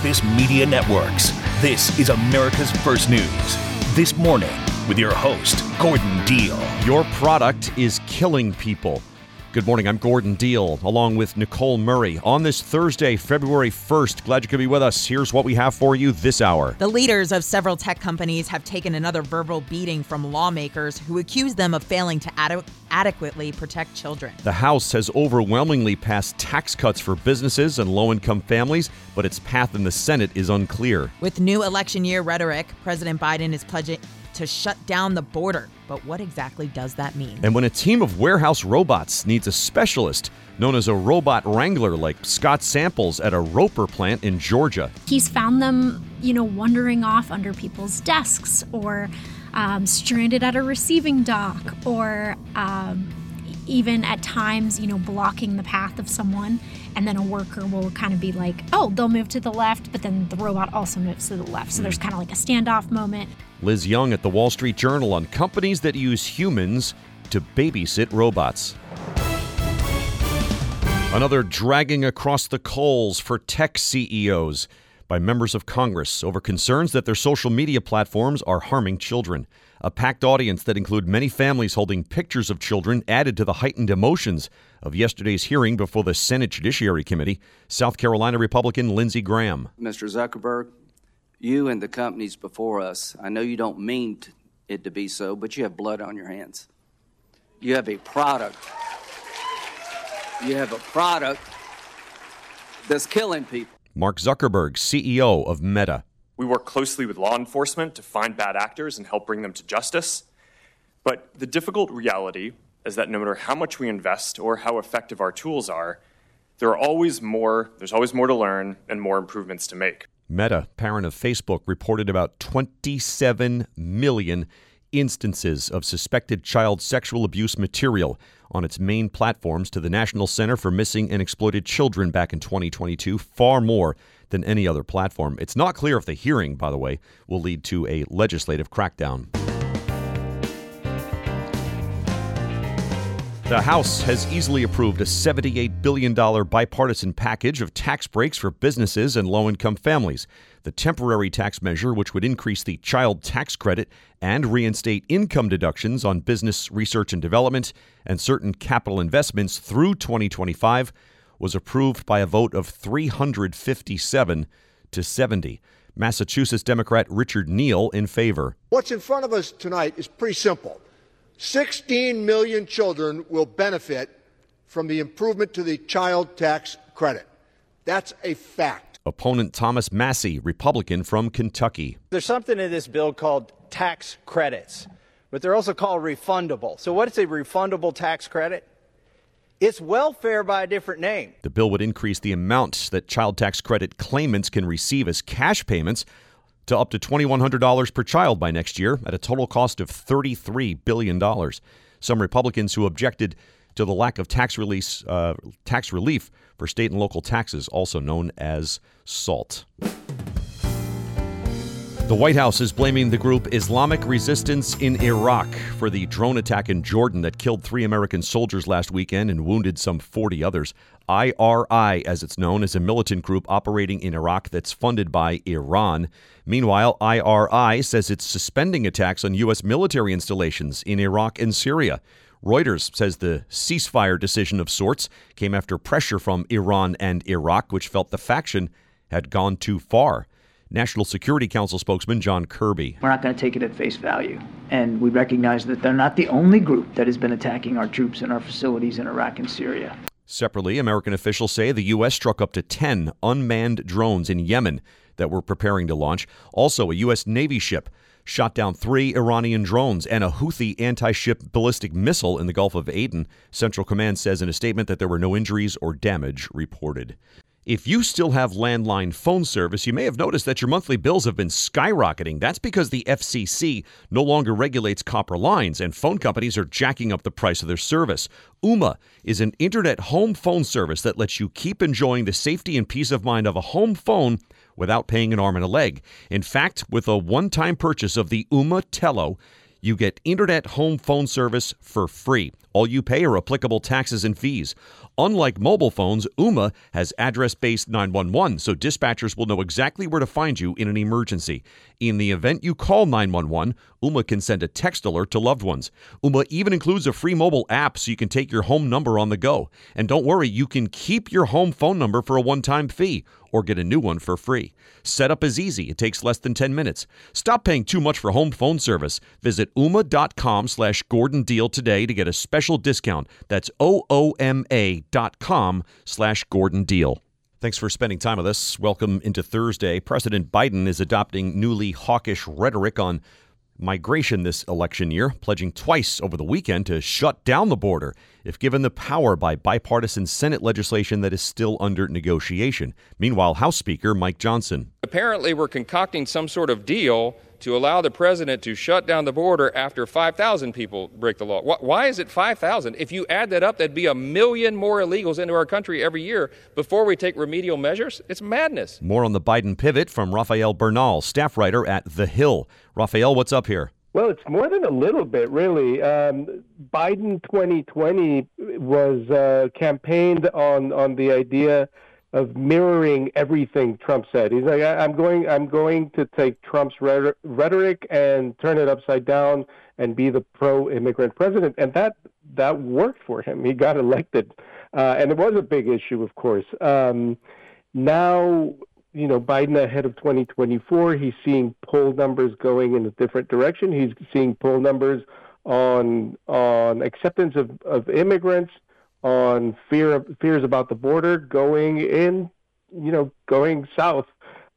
Office Media Networks. This is America's First News. This morning, with your host, Gordon Deal. Your product is killing people. Good morning. I'm Gordon Deal, along with Nicole Murray. On this Thursday, February 1st, glad you could be with us. Here's what we have for you this hour. The leaders of several tech companies have taken another verbal beating from lawmakers who accuse them of failing to ad- adequately protect children. The House has overwhelmingly passed tax cuts for businesses and low income families, but its path in the Senate is unclear. With new election year rhetoric, President Biden is pledging to shut down the border. But what exactly does that mean? And when a team of warehouse robots needs a specialist, known as a robot wrangler like Scott Samples at a Roper plant in Georgia. He's found them, you know, wandering off under people's desks or um, stranded at a receiving dock or um, even at times, you know, blocking the path of someone. And then a worker will kind of be like, oh, they'll move to the left, but then the robot also moves to the left. So there's hmm. kind of like a standoff moment. Liz Young at the Wall Street Journal on companies that use humans to babysit robots. Another dragging across the coals for tech CEOs by members of Congress over concerns that their social media platforms are harming children. A packed audience that include many families holding pictures of children added to the heightened emotions of yesterday's hearing before the Senate Judiciary Committee. South Carolina Republican Lindsey Graham. Mr. Zuckerberg, you and the companies before us, I know you don't mean it to be so, but you have blood on your hands. You have a product. You have a product that's killing people. Mark Zuckerberg, CEO of Meta. We work closely with law enforcement to find bad actors and help bring them to justice. But the difficult reality is that no matter how much we invest or how effective our tools are, there are always more, there's always more to learn and more improvements to make. Meta, parent of Facebook, reported about 27 million instances of suspected child sexual abuse material on its main platforms to the National Center for Missing and Exploited Children back in 2022, far more than any other platform. It's not clear if the hearing, by the way, will lead to a legislative crackdown. The House has easily approved a $78 billion bipartisan package of tax breaks for businesses and low income families. The temporary tax measure, which would increase the child tax credit and reinstate income deductions on business research and development and certain capital investments through 2025, was approved by a vote of 357 to 70. Massachusetts Democrat Richard Neal in favor. What's in front of us tonight is pretty simple. 16 million children will benefit from the improvement to the child tax credit. That's a fact. Opponent Thomas Massie, Republican from Kentucky. There's something in this bill called tax credits, but they're also called refundable. So, what is a refundable tax credit? It's welfare by a different name. The bill would increase the amount that child tax credit claimants can receive as cash payments to up to $2,100 per child by next year at a total cost of $33 billion. Some Republicans who objected to the lack of tax release, uh, tax relief for state and local taxes, also known as SALT. The White House is blaming the group Islamic Resistance in Iraq for the drone attack in Jordan that killed three American soldiers last weekend and wounded some 40 others. IRI, as it's known, is a militant group operating in Iraq that's funded by Iran. Meanwhile, IRI says it's suspending attacks on U.S. military installations in Iraq and Syria. Reuters says the ceasefire decision of sorts came after pressure from Iran and Iraq, which felt the faction had gone too far. National Security Council spokesman John Kirby. We're not going to take it at face value. And we recognize that they're not the only group that has been attacking our troops and our facilities in Iraq and Syria. Separately, American officials say the U.S. struck up to 10 unmanned drones in Yemen that were preparing to launch. Also, a U.S. Navy ship shot down three Iranian drones and a Houthi anti ship ballistic missile in the Gulf of Aden. Central Command says in a statement that there were no injuries or damage reported. If you still have landline phone service, you may have noticed that your monthly bills have been skyrocketing. That's because the FCC no longer regulates copper lines, and phone companies are jacking up the price of their service. Ooma is an internet home phone service that lets you keep enjoying the safety and peace of mind of a home phone without paying an arm and a leg. In fact, with a one time purchase of the Ooma Telo, you get internet home phone service for free. All you pay are applicable taxes and fees. Unlike mobile phones, Ooma has address based 911, so dispatchers will know exactly where to find you in an emergency. In the event you call 911, Ooma can send a text alert to loved ones. Ooma even includes a free mobile app so you can take your home number on the go. And don't worry, you can keep your home phone number for a one time fee or get a new one for free. Setup is easy. It takes less than 10 minutes. Stop paying too much for home phone service. Visit ooma.com slash Gordon Deal today to get a special discount. That's O-O-M-A dot com slash Gordon Deal. Thanks for spending time with us. Welcome into Thursday. President Biden is adopting newly hawkish rhetoric on migration this election year, pledging twice over the weekend to shut down the border if given the power by bipartisan Senate legislation that is still under negotiation. Meanwhile, House Speaker Mike Johnson. Apparently, we're concocting some sort of deal to allow the president to shut down the border after 5,000 people break the law. Why is it 5,000? If you add that up, that'd be a million more illegals into our country every year before we take remedial measures. It's madness. More on the Biden pivot from Rafael Bernal, staff writer at The Hill. Rafael, what's up here? Well, it's more than a little bit, really. Um, Biden 2020 was uh, campaigned on on the idea of mirroring everything Trump said. He's like, I'm going, I'm going to take Trump's rhetoric and turn it upside down and be the pro-immigrant president, and that that worked for him. He got elected, uh, and it was a big issue, of course. Um, now, you know, Biden ahead of 2024, he's seeing poll numbers going in a different direction. He's seeing poll numbers on on acceptance of, of immigrants on fear of, fears about the border going in, you know, going south.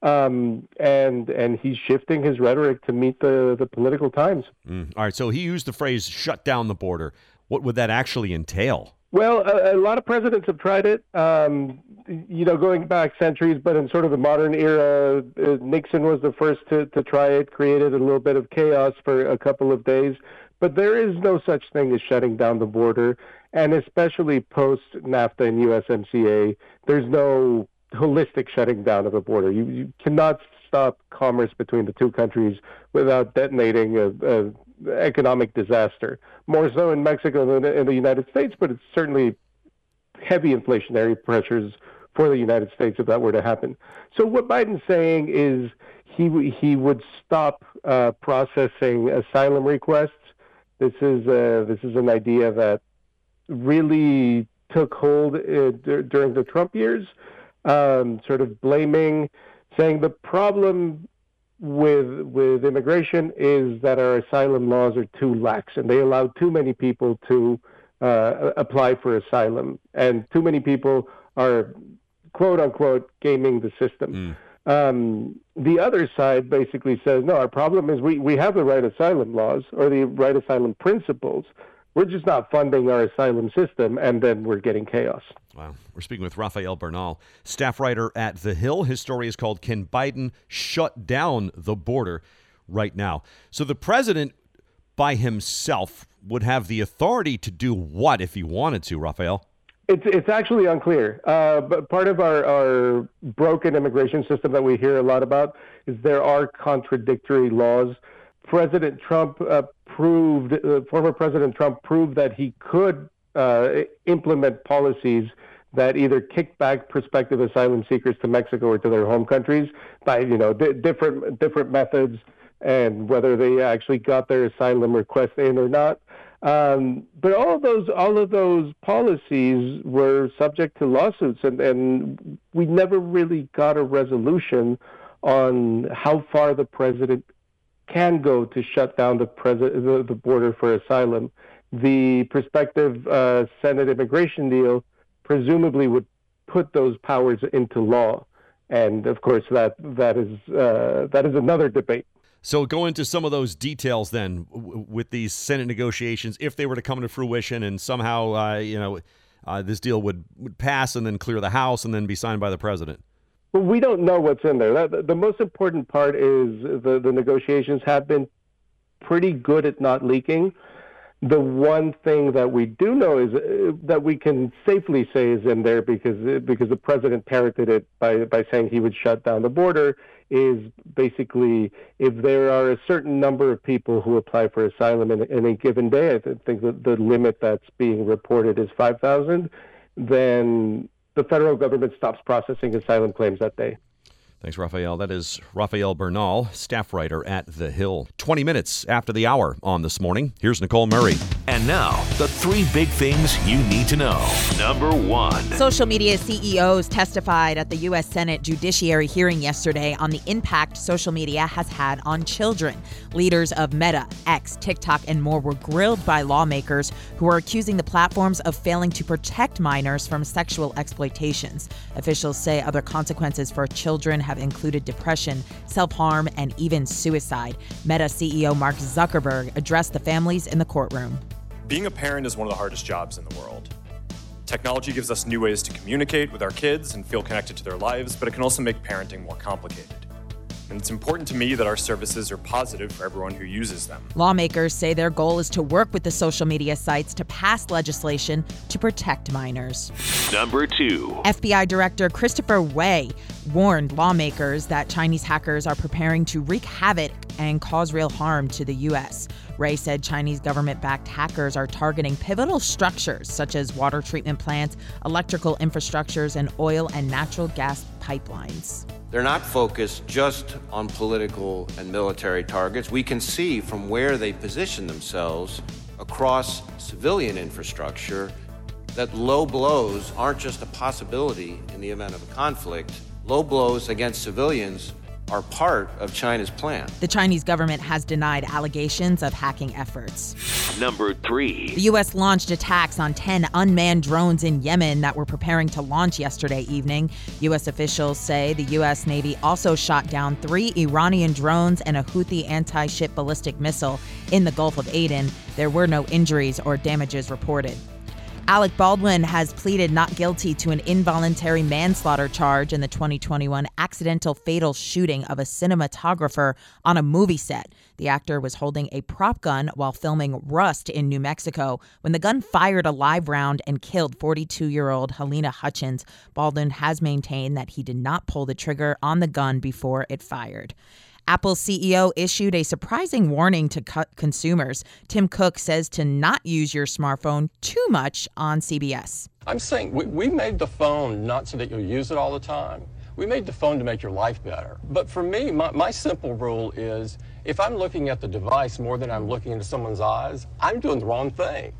Um, and and he's shifting his rhetoric to meet the, the political times. Mm. All right, so he used the phrase "shut down the border." What would that actually entail? Well, a, a lot of presidents have tried it. Um, you know, going back centuries, but in sort of the modern era, uh, Nixon was the first to, to try it. Created a little bit of chaos for a couple of days. But there is no such thing as shutting down the border and especially post NAFTA and USMCA, there's no holistic shutting down of a border. You, you cannot stop commerce between the two countries without detonating a, a economic disaster. More so in Mexico than in the United States, but it's certainly heavy inflationary pressures for the United States if that were to happen. So what Biden's saying is he he would stop uh, processing asylum requests. This is uh, this is an idea that really took hold uh, d- during the Trump years, um, sort of blaming, saying the problem with with immigration is that our asylum laws are too lax and they allow too many people to uh, apply for asylum, and too many people are quote unquote gaming the system. Mm. Um, the other side basically says, no, our problem is we, we have the right asylum laws or the right asylum principles, we're just not funding our asylum system, and then we're getting chaos. Wow. We're speaking with Rafael Bernal, staff writer at The Hill. His story is called Can Biden Shut Down the Border Right Now? So the president by himself would have the authority to do what if he wanted to, Rafael? It's, it's actually unclear. Uh, but part of our, our broken immigration system that we hear a lot about is there are contradictory laws. President Trump uh, proved, uh, former President Trump proved that he could uh, implement policies that either kicked back prospective asylum seekers to Mexico or to their home countries by, you know, di- different different methods, and whether they actually got their asylum request in or not. Um, but all of those all of those policies were subject to lawsuits, and, and we never really got a resolution on how far the president can go to shut down the, pres- the, the border for asylum. The prospective uh, Senate immigration deal presumably would put those powers into law, and of course that that is uh, that is another debate. So go into some of those details then w- with these Senate negotiations, if they were to come to fruition, and somehow uh, you know uh, this deal would, would pass and then clear the House and then be signed by the president. Well, we don't know what's in there. That, the most important part is the, the negotiations have been pretty good at not leaking. The one thing that we do know is uh, that we can safely say is in there because because the president parroted it by by saying he would shut down the border is basically if there are a certain number of people who apply for asylum in, in a given day. I think the, the limit that's being reported is five thousand then the federal government stops processing asylum claims that day. Thanks, Rafael. That is Rafael Bernal, staff writer at The Hill. 20 minutes after the hour on this morning. Here's Nicole Murray. And now, the three big things you need to know. Number one Social media CEOs testified at the U.S. Senate Judiciary hearing yesterday on the impact social media has had on children. Leaders of Meta, X, TikTok, and more were grilled by lawmakers who are accusing the platforms of failing to protect minors from sexual exploitations. Officials say other consequences for children have included depression, self harm, and even suicide. Meta CEO Mark Zuckerberg addressed the families in the courtroom. Being a parent is one of the hardest jobs in the world. Technology gives us new ways to communicate with our kids and feel connected to their lives, but it can also make parenting more complicated. And it's important to me that our services are positive for everyone who uses them. Lawmakers say their goal is to work with the social media sites to pass legislation to protect minors. Number two FBI Director Christopher Wray warned lawmakers that Chinese hackers are preparing to wreak havoc and cause real harm to the U.S. Wray said Chinese government backed hackers are targeting pivotal structures such as water treatment plants, electrical infrastructures, and oil and natural gas pipelines. They're not focused just on political and military targets. We can see from where they position themselves across civilian infrastructure that low blows aren't just a possibility in the event of a conflict. Low blows against civilians are part of China's plan. The Chinese government has denied allegations of hacking efforts. Number three The U.S. launched attacks on 10 unmanned drones in Yemen that were preparing to launch yesterday evening. U.S. officials say the U.S. Navy also shot down three Iranian drones and a Houthi anti ship ballistic missile in the Gulf of Aden. There were no injuries or damages reported. Alec Baldwin has pleaded not guilty to an involuntary manslaughter charge in the 2021 accidental fatal shooting of a cinematographer on a movie set. The actor was holding a prop gun while filming Rust in New Mexico when the gun fired a live round and killed 42 year old Halyna Hutchins. Baldwin has maintained that he did not pull the trigger on the gun before it fired. Apple's CEO issued a surprising warning to co- consumers. Tim Cook says to not use your smartphone too much on CBS. I'm saying we, we made the phone not so that you'll use it all the time. We made the phone to make your life better. But for me, my, my simple rule is if I'm looking at the device more than I'm looking into someone's eyes, I'm doing the wrong thing.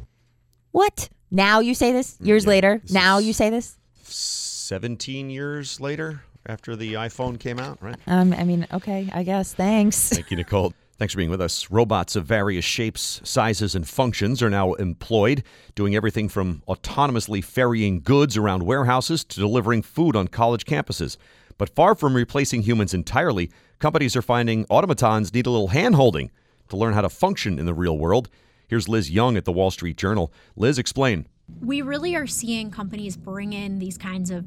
What? Now you say this? Years later? Now you say this? 17 years later after the iPhone came out, right? Um, I mean, okay, I guess. Thanks. Thank you, Nicole. Thanks for being with us. Robots of various shapes, sizes, and functions are now employed, doing everything from autonomously ferrying goods around warehouses to delivering food on college campuses. But far from replacing humans entirely, companies are finding automatons need a little hand holding to learn how to function in the real world. Here's Liz Young at the Wall Street Journal. Liz, explain. We really are seeing companies bring in these kinds of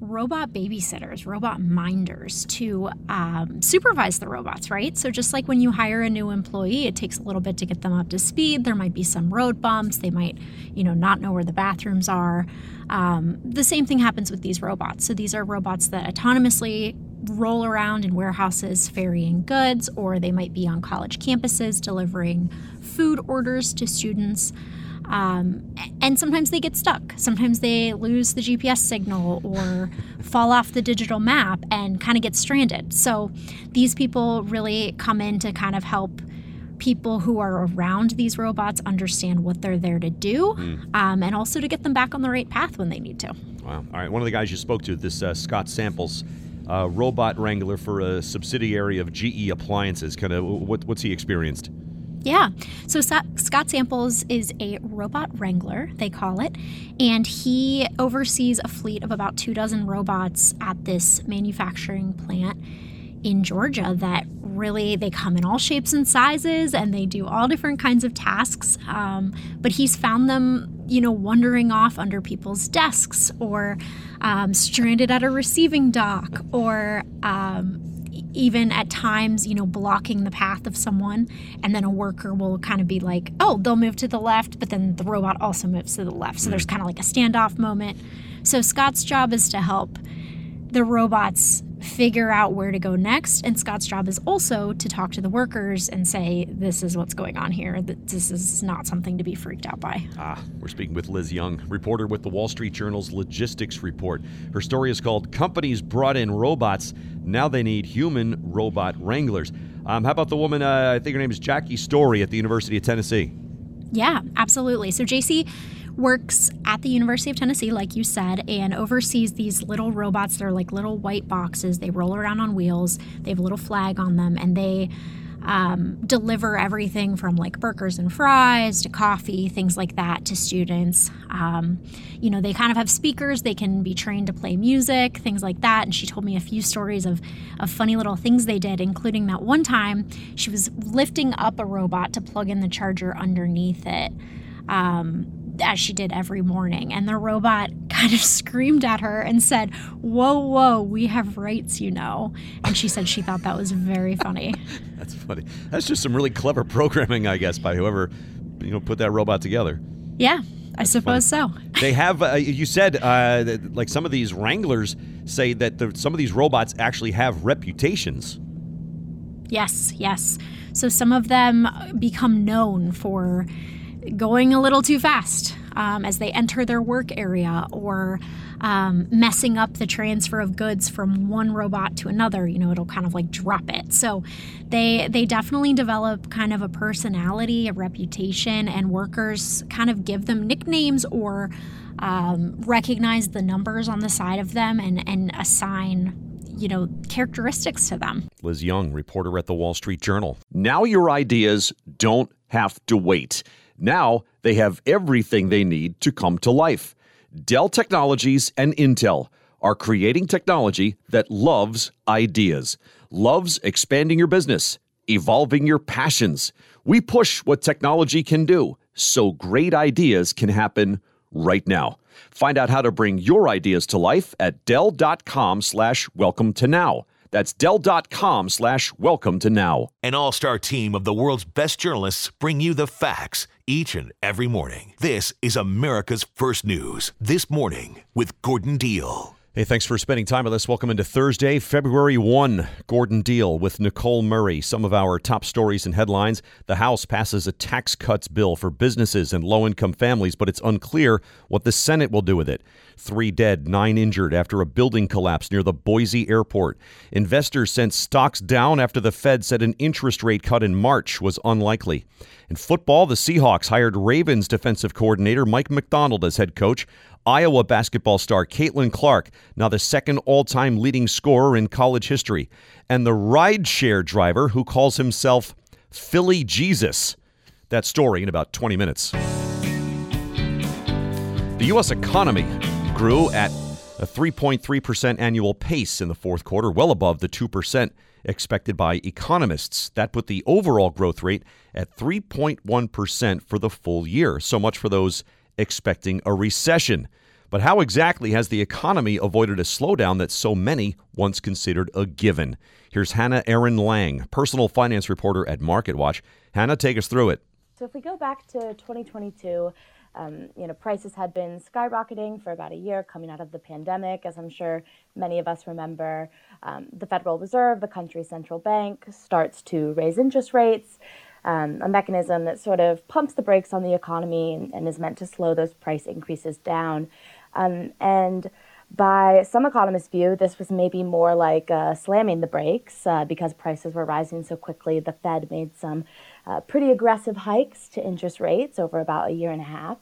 robot babysitters, robot minders to um, supervise the robots, right? So, just like when you hire a new employee, it takes a little bit to get them up to speed. There might be some road bumps. They might, you know, not know where the bathrooms are. Um, the same thing happens with these robots. So, these are robots that autonomously roll around in warehouses ferrying goods, or they might be on college campuses delivering food orders to students. Um, and sometimes they get stuck. Sometimes they lose the GPS signal or fall off the digital map and kind of get stranded. So these people really come in to kind of help people who are around these robots understand what they're there to do mm. um, and also to get them back on the right path when they need to. Wow. All right. One of the guys you spoke to, this uh, Scott Samples, uh, robot wrangler for a subsidiary of GE Appliances, kind of what, what's he experienced? Yeah. So Scott Samples is a robot wrangler, they call it, and he oversees a fleet of about two dozen robots at this manufacturing plant in Georgia that really they come in all shapes and sizes and they do all different kinds of tasks. Um, but he's found them, you know, wandering off under people's desks or um, stranded at a receiving dock or um, even at times, you know, blocking the path of someone. And then a worker will kind of be like, oh, they'll move to the left, but then the robot also moves to the left. So there's mm. kind of like a standoff moment. So Scott's job is to help the robots figure out where to go next. And Scott's job is also to talk to the workers and say, this is what's going on here. That this is not something to be freaked out by. Ah, we're speaking with Liz Young, reporter with the Wall Street Journal's Logistics Report. Her story is called Companies Brought in Robots. Now they need human robot wranglers. Um, how about the woman, uh, I think her name is Jackie Story at the University of Tennessee? Yeah, absolutely. So JC works at the University of Tennessee, like you said, and oversees these little robots. They're like little white boxes. They roll around on wheels. They have a little flag on them, and they um, deliver everything from like burgers and fries to coffee, things like that to students. Um, you know, they kind of have speakers, they can be trained to play music, things like that. And she told me a few stories of, of funny little things they did, including that one time she was lifting up a robot to plug in the charger underneath it. Um, as she did every morning. And the robot kind of screamed at her and said, Whoa, whoa, we have rights, you know. And she said she thought that was very funny. That's funny. That's just some really clever programming, I guess, by whoever you know put that robot together. Yeah, I suppose funny. so. they have. Uh, you said uh, that, like some of these wranglers say that the, some of these robots actually have reputations. Yes, yes. So some of them become known for going a little too fast um, as they enter their work area or um, messing up the transfer of goods from one robot to another you know it'll kind of like drop it so they they definitely develop kind of a personality a reputation and workers kind of give them nicknames or um, recognize the numbers on the side of them and and assign you know, characteristics to them. Liz Young, reporter at the Wall Street Journal. Now your ideas don't have to wait. Now they have everything they need to come to life. Dell Technologies and Intel are creating technology that loves ideas, loves expanding your business, evolving your passions. We push what technology can do so great ideas can happen right now. Find out how to bring your ideas to life at Dell.com slash welcome to now. That's Dell.com slash welcome to now. An all star team of the world's best journalists bring you the facts each and every morning. This is America's First News. This morning with Gordon Deal. Hey, thanks for spending time with us. Welcome into Thursday, February 1. Gordon Deal with Nicole Murray. Some of our top stories and headlines. The House passes a tax cuts bill for businesses and low income families, but it's unclear what the Senate will do with it. Three dead, nine injured after a building collapse near the Boise airport. Investors sent stocks down after the Fed said an interest rate cut in March was unlikely. In football, the Seahawks hired Ravens defensive coordinator Mike Macdonald as head coach. Iowa basketball star Caitlin Clark, now the second all time leading scorer in college history, and the rideshare driver who calls himself Philly Jesus. That story in about 20 minutes. The U.S. economy grew at a 3.3% annual pace in the fourth quarter, well above the 2% expected by economists. That put the overall growth rate at 3.1% for the full year. So much for those expecting a recession. But how exactly has the economy avoided a slowdown that so many once considered a given? Here's Hannah Erin Lang, personal finance reporter at MarketWatch. Hannah, take us through it. So if we go back to 2022, um, you know, prices had been skyrocketing for about a year coming out of the pandemic, as I'm sure many of us remember. Um, the Federal Reserve, the country's central bank, starts to raise interest rates um, a mechanism that sort of pumps the brakes on the economy and, and is meant to slow those price increases down. Um, and by some economists' view, this was maybe more like uh, slamming the brakes uh, because prices were rising so quickly. The Fed made some uh, pretty aggressive hikes to interest rates over about a year and a half.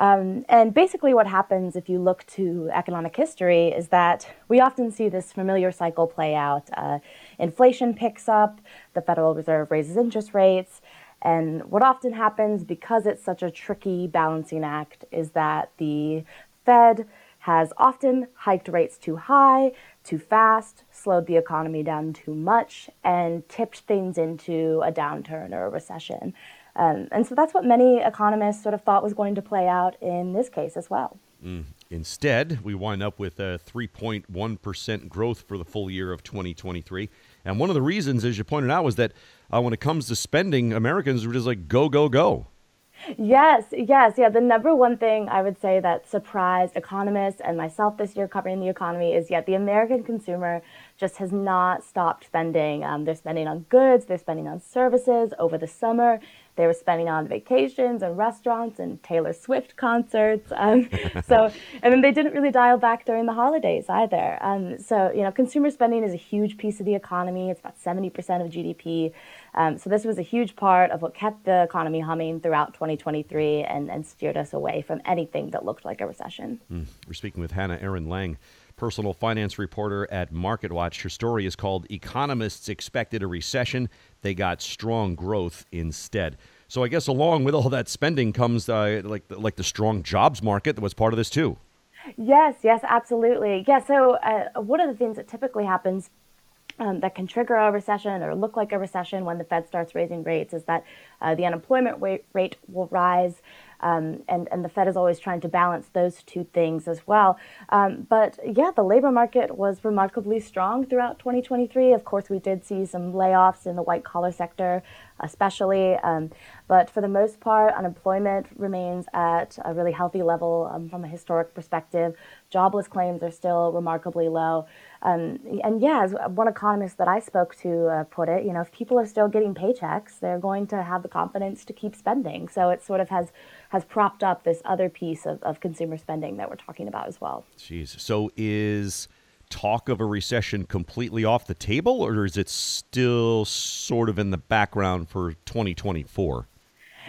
Um, and basically, what happens if you look to economic history is that we often see this familiar cycle play out. Uh, inflation picks up, the Federal Reserve raises interest rates, and what often happens because it's such a tricky balancing act is that the Fed has often hiked rates too high, too fast, slowed the economy down too much, and tipped things into a downturn or a recession. Um, and so that's what many economists sort of thought was going to play out in this case as well. Mm. Instead, we wind up with a 3.1% growth for the full year of 2023. And one of the reasons, as you pointed out, was that uh, when it comes to spending, Americans were just like, go, go, go. Yes, yes, yeah. The number one thing I would say that surprised economists and myself this year covering the economy is yet the American consumer just has not stopped spending. Um, they're spending on goods, they're spending on services over the summer. They were spending on vacations and restaurants and Taylor Swift concerts. Um, so, and then they didn't really dial back during the holidays either. Um, so, you know, consumer spending is a huge piece of the economy. It's about 70% of GDP. Um, so this was a huge part of what kept the economy humming throughout 2023 and, and steered us away from anything that looked like a recession. Mm. We're speaking with Hannah Erin Lang personal finance reporter at MarketWatch. Her story is called Economists Expected a Recession. They Got Strong Growth Instead. So I guess along with all that spending comes uh, like like the strong jobs market that was part of this too. Yes, yes, absolutely. Yeah. So uh, one of the things that typically happens um, that can trigger a recession or look like a recession when the Fed starts raising rates is that uh, the unemployment rate, rate will rise. Um, and, and the Fed is always trying to balance those two things as well. Um, but yeah, the labor market was remarkably strong throughout 2023. Of course, we did see some layoffs in the white collar sector, especially. Um, but for the most part, unemployment remains at a really healthy level um, from a historic perspective. Jobless claims are still remarkably low. Um, and yeah, as one economist that I spoke to uh, put it, you know, if people are still getting paychecks, they're going to have the confidence to keep spending. So it sort of has has propped up this other piece of, of consumer spending that we're talking about as well. Jeez. So is talk of a recession completely off the table, or is it still sort of in the background for 2024?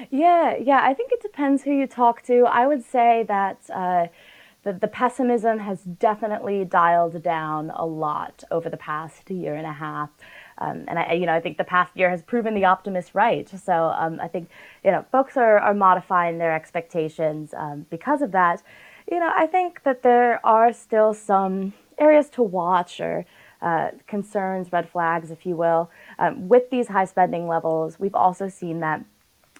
Yeah, yeah. I think it depends who you talk to. I would say that. Uh, the, the pessimism has definitely dialed down a lot over the past year and a half. Um, and I, you know, I think the past year has proven the optimist right. So um, I think, you know, folks are, are modifying their expectations um, because of that. You know, I think that there are still some areas to watch or uh, concerns, red flags, if you will. Um, with these high spending levels, we've also seen that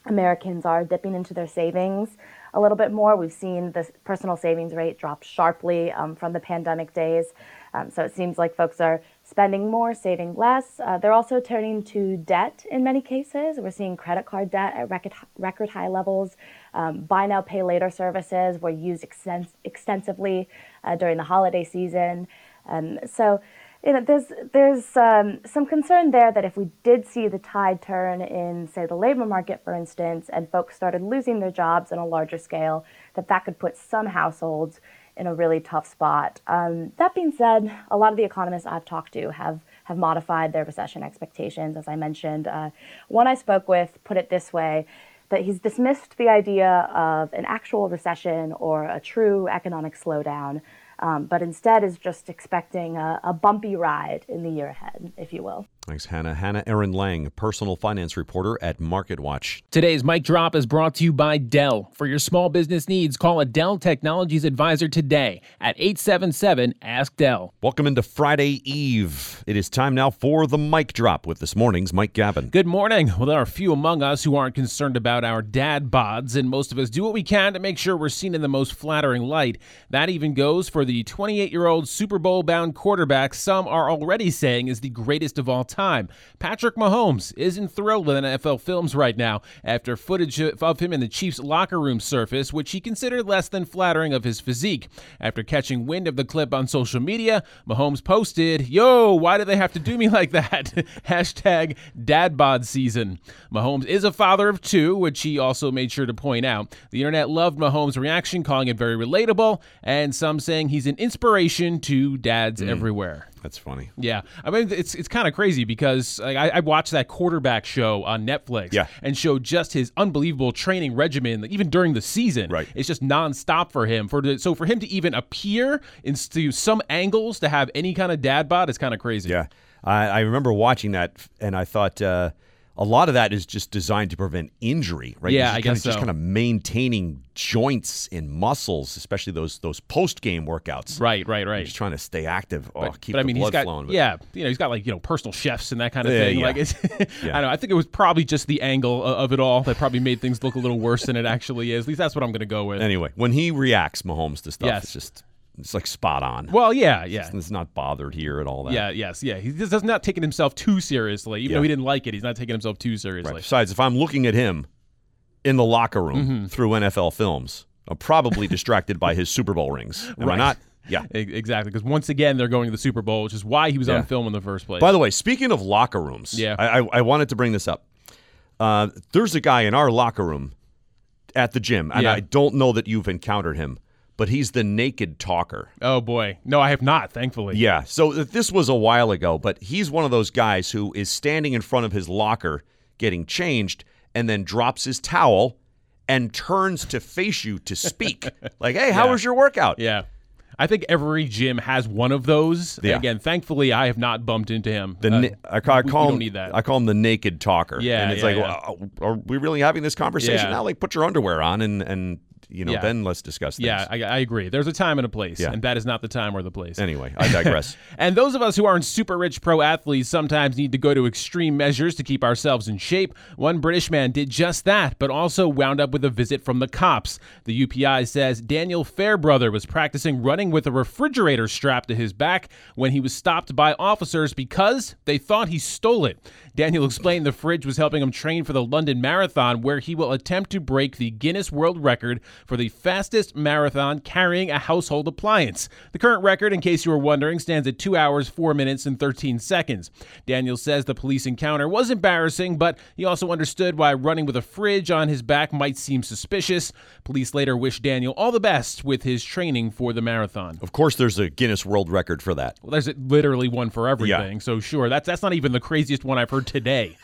Americans are dipping into their savings a little bit more. We've seen the personal savings rate drop sharply um, from the pandemic days. Um, so it seems like folks are spending more, saving less. Uh, they're also turning to debt in many cases. We're seeing credit card debt at record, record high levels. Um, buy now, pay later services were used extens- extensively uh, during the holiday season. Um, so you know, there's there's um, some concern there that if we did see the tide turn in, say, the labor market, for instance, and folks started losing their jobs on a larger scale, that that could put some households in a really tough spot. Um, that being said, a lot of the economists I've talked to have have modified their recession expectations. As I mentioned, uh, one I spoke with put it this way: that he's dismissed the idea of an actual recession or a true economic slowdown um, but instead is just expecting a, a bumpy ride in the year ahead, if you will. Thanks, Hannah. Hannah Erin Lang, personal finance reporter at MarketWatch. Today's mic drop is brought to you by Dell. For your small business needs, call a Dell Technologies advisor today at 877 Ask Dell. Welcome into Friday Eve. It is time now for the mic drop with this morning's Mike Gavin. Good morning. Well, there are few among us who aren't concerned about our dad bods, and most of us do what we can to make sure we're seen in the most flattering light. That even goes for the 28 year old Super Bowl bound quarterback some are already saying is the greatest of all time. Patrick Mahomes isn't thrilled with NFL films right now after footage of him in the Chiefs' locker room surfaced, which he considered less than flattering of his physique. After catching wind of the clip on social media, Mahomes posted, Yo, why do they have to do me like that? Hashtag dadbod season. Mahomes is a father of two, which he also made sure to point out. The internet loved Mahomes' reaction, calling it very relatable, and some saying he's an inspiration to dads mm. everywhere. That's funny. Yeah, I mean it's it's kind of crazy because like, I, I, watched that quarterback show on Netflix. Yeah. and showed just his unbelievable training regimen, even during the season. Right, it's just nonstop for him. For the, so for him to even appear into some angles to have any kind of dad bod is kind of crazy. Yeah, I, I remember watching that and I thought. Uh, a lot of that is just designed to prevent injury, right? Yeah, I guess of, so. Just kind of maintaining joints and muscles, especially those those post game workouts. Right, right, right. Just trying to stay active. Oh, keep but, I the mean, blood he's got, flowing. But. Yeah, you know, he's got like you know personal chefs and that kind of Yeah, thing. yeah. Like, it's, Yeah. I don't know. I think it was probably just the angle of it all that probably made things look a little worse than it actually is. At least that's what I'm going to go with. Anyway, when he reacts, Mahomes to stuff, Yes. it's just it's like spot on. Well, yeah, yeah. It's, it's not bothered here at all. That. Yeah, yes, yeah. He's just not taking himself too seriously. Even Yeah. though he didn't like it, he's not taking himself too seriously. Right. Besides, if I'm looking at him, in the locker room Mm-hmm. through NFL films, I'm probably distracted by his Super Bowl rings. Am I not? Yeah. Exactly, because once again they're going to the Super Bowl, which is why he was Yeah. on film in the first place. By the way, speaking of locker rooms, Yeah. I, I, I wanted to bring this up. Uh, there's a guy in our locker room at the gym, and Yeah. I don't know that you've encountered him, but he's the naked talker. oh boy, no, I have not, thankfully. Yeah. So this was a while ago, but he's one of those guys who is standing in front of his locker getting changed and then drops his towel and turns to face you to speak. like, hey, how Yeah. was your workout? Yeah. I think every gym has one of those. Yeah. Again, thankfully, I have not bumped into him. The Uh, I, ca- I we- call we him don't need that. I call him the naked talker. Yeah, and it's yeah, like, yeah. well, are we really having this conversation now? Like, put your underwear on and and you know Yeah. then let's discuss things. yeah, I, I agree. There's a time and a place, Yeah. and that is not the time or the place. Anyway, I digress. And those of us who aren't super rich pro athletes sometimes need to go to extreme measures to keep ourselves in shape. One British man did just that, but also wound up with a visit from the cops. The UPI says Daniel Fairbrother was practicing running with a refrigerator strapped to his back when he was stopped by officers because they thought he stole it. Daniel explained the fridge was helping him train for the London Marathon, where he will attempt to break the Guinness World Record for the fastest marathon carrying a household appliance. The current record, in case you were wondering, stands at 2 hours, 4 minutes, and 13 seconds. Daniel says the police encounter was embarrassing, but he also understood why running with a fridge on his back might seem suspicious. Police later wished Daniel all the best with his training for the marathon. of course, there's a Guinness World Record for that. Well, there's literally one for everything. So sure, that's that's not even the craziest one I've heard today.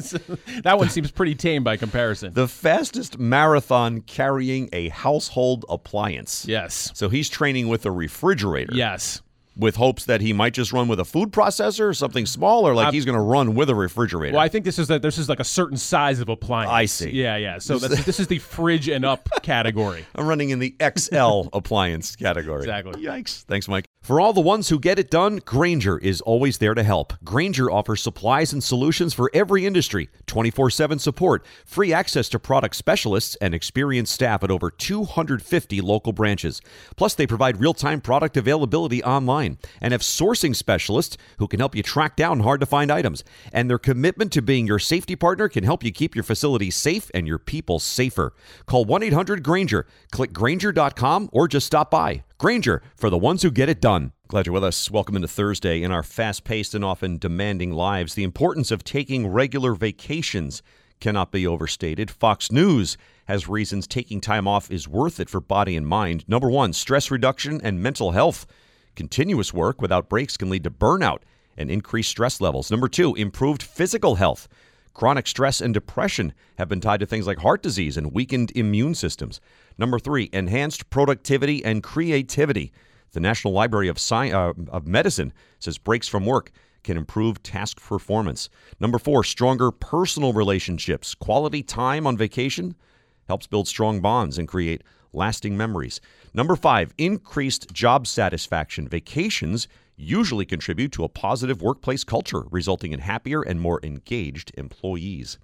So, that one seems pretty tame by comparison. The fastest marathon carrying a household appliance. yes. So he's training with a refrigerator. Yes. With hopes that he might just run with a food processor or something smaller, like he's going to run with a refrigerator. Well, I think this is that this is like a certain size of appliance. I see. Yeah, yeah. So that's, this is the fridge and up category. I'm running in the XL appliance category. Exactly. Yikes. Thanks, Mike. For all the ones who get it done, Grainger is always there to help. Grainger offers supplies and solutions for every industry, 24 7 support, free access to product specialists, and experienced staff at over 250 local branches. Plus, they provide real time product availability online and have sourcing specialists who can help you track down hard to find items. And their commitment to being your safety partner can help you keep your facility safe and your people safer. Call 1 800 Grainger, click Grainger.com, or just stop by. Grainger, for the ones who get it done. Glad you're with us. Welcome into Thursday. In our fast paced and often demanding lives, the importance of taking regular vacations cannot be overstated. Fox News has reasons taking time off is worth it for body and mind. Number one, stress reduction and mental health. Continuous work without breaks can lead to burnout and increased stress levels. Number two, improved physical health. Chronic stress and depression have been tied to things like heart disease and weakened immune systems. Number three, enhanced productivity and creativity. The National Library of, Sci- uh, of Medicine says breaks from work can improve task performance. Number four, stronger personal relationships. Quality time on vacation helps build strong bonds and create lasting memories. Number five, increased job satisfaction. Vacations usually contribute to a positive workplace culture, resulting in happier and more engaged employees.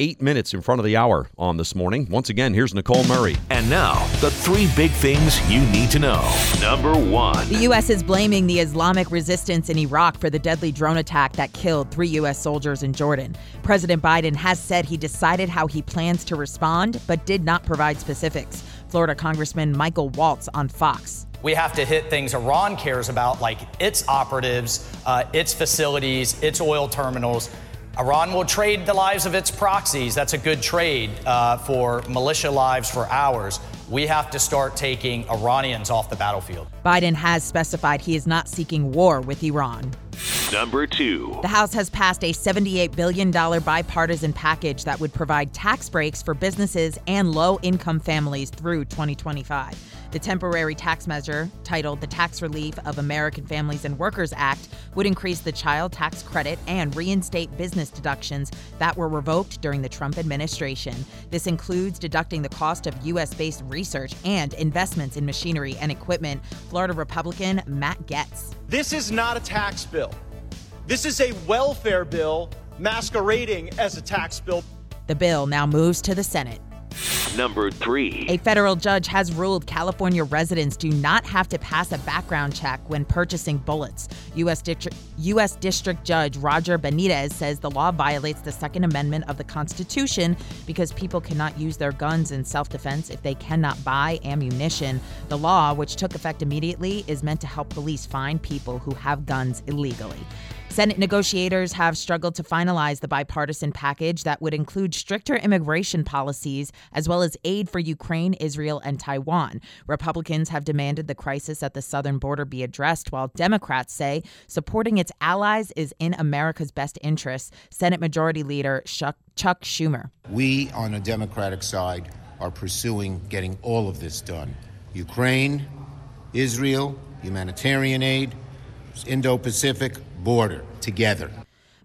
Eight minutes in front of the hour on this morning. Once again, here's Nicole Murray. And now, the three big things you need to know. Number one. The U.S. is blaming the Islamic resistance in Iraq for the deadly drone attack that killed three U.S. soldiers in Jordan. President Biden has said he decided how he plans to respond, but did not provide specifics. Florida Congressman Michael Waltz on Fox. We have to hit things Iran cares about, like its operatives, uh, its facilities, its oil terminals. Iran will trade the lives of its proxies. That's a good trade uh, for militia lives for ours. We have to start taking Iranians off the battlefield. Biden has specified he is not seeking war with Iran. Number two. The House has passed a $78 billion bipartisan package that would provide tax breaks for businesses and low income families through 2025. The temporary tax measure, titled the Tax Relief of American Families and Workers Act, would increase the child tax credit and reinstate business deductions that were revoked during the Trump administration. This includes deducting the cost of U.S. based research and investments in machinery and equipment. Florida Republican Matt Gaetz. This is not a tax bill. This is a welfare bill masquerading as a tax bill. The bill now moves to the Senate. Number three. A federal judge has ruled California residents do not have to pass a background check when purchasing bullets. U.S. District, U.S. District Judge Roger Benitez says the law violates the Second Amendment of the Constitution because people cannot use their guns in self defense if they cannot buy ammunition. The law, which took effect immediately, is meant to help police find people who have guns illegally. Senate negotiators have struggled to finalize the bipartisan package that would include stricter immigration policies as well as aid for Ukraine, Israel, and Taiwan. Republicans have demanded the crisis at the southern border be addressed, while Democrats say supporting its allies is in America's best interest. Senate Majority Leader Chuck, Schumer. We on the Democratic side are pursuing getting all of this done Ukraine, Israel, humanitarian aid, Indo Pacific border together.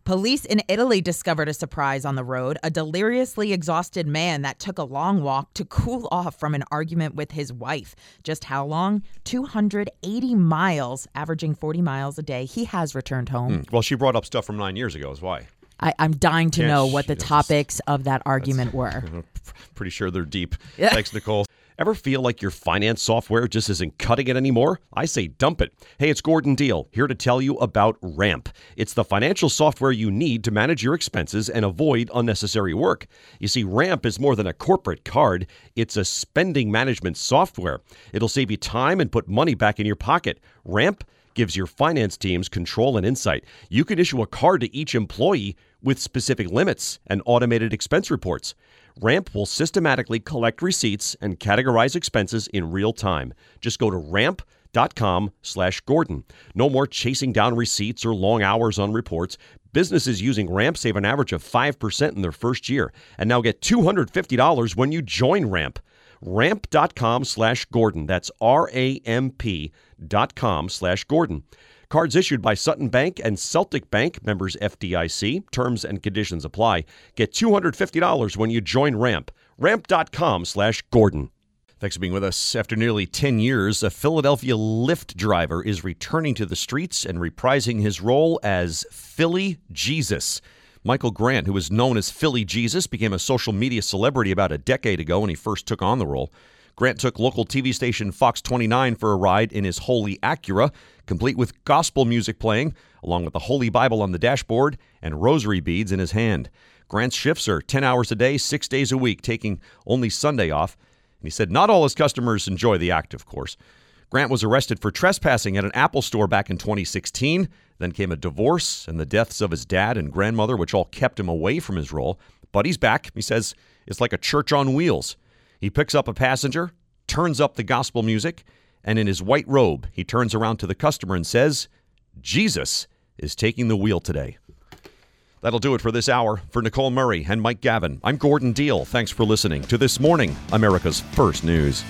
Police in Italy discovered a surprise on the road a deliriously exhausted man that took a long walk to cool off from an argument with his wife. Just how long? 280 miles, averaging 40 miles a day. He has returned home. Hmm. Well, she brought up stuff from nine years ago, is why. I, am dying to Can't know what the it's just- topics of that argument were. Pretty sure they're deep. Yeah. Thanks, Nicole. Ever feel like your finance software just isn't cutting it anymore? I say dump it. Hey, it's Gordon Deal, here to tell you about Ramp. It's the financial software you need to manage your expenses and avoid unnecessary work. You see, Ramp is more than a corporate card, it's a spending management software. It'll save you time and put money back in your pocket. Ramp gives your finance teams control and insight. You can issue a card to each employee with specific limits and automated expense reports. Ramp will systematically collect receipts and categorize expenses in real time. Just go to ramp.com slash Gordon. No more chasing down receipts or long hours on reports. Businesses using Ramp save an average of 5% in their first year and now get $250 when you join Ramp. Ramp.com slash Gordon. That's R A M P dot com slash Gordon. Cards issued by Sutton Bank and Celtic Bank, members FDIC. Terms and conditions apply. Get $250 when you join Ramp. Ramp.com slash Gordon. Thanks for being with us. After nearly 10 years, a Philadelphia Lyft driver is returning to the streets and reprising his role as Philly Jesus. Michael Grant, who was known as Philly Jesus, became a social media celebrity about a decade ago when he first took on the role. Grant took local TV station Fox 29 for a ride in his Holy Acura, complete with gospel music playing, along with the Holy Bible on the dashboard and rosary beads in his hand. Grant's shifts are 10 hours a day, six days a week, taking only Sunday off. And he said not all his customers enjoy the act, of course. Grant was arrested for trespassing at an Apple store back in 2016. Then came a divorce and the deaths of his dad and grandmother, which all kept him away from his role. But he's back. He says it's like a church on wheels. He picks up a passenger, turns up the gospel music, and in his white robe, he turns around to the customer and says, Jesus is taking the wheel today. That'll do it for this hour. For Nicole Murray and Mike Gavin, I'm Gordon Deal. Thanks for listening to This Morning, America's First News.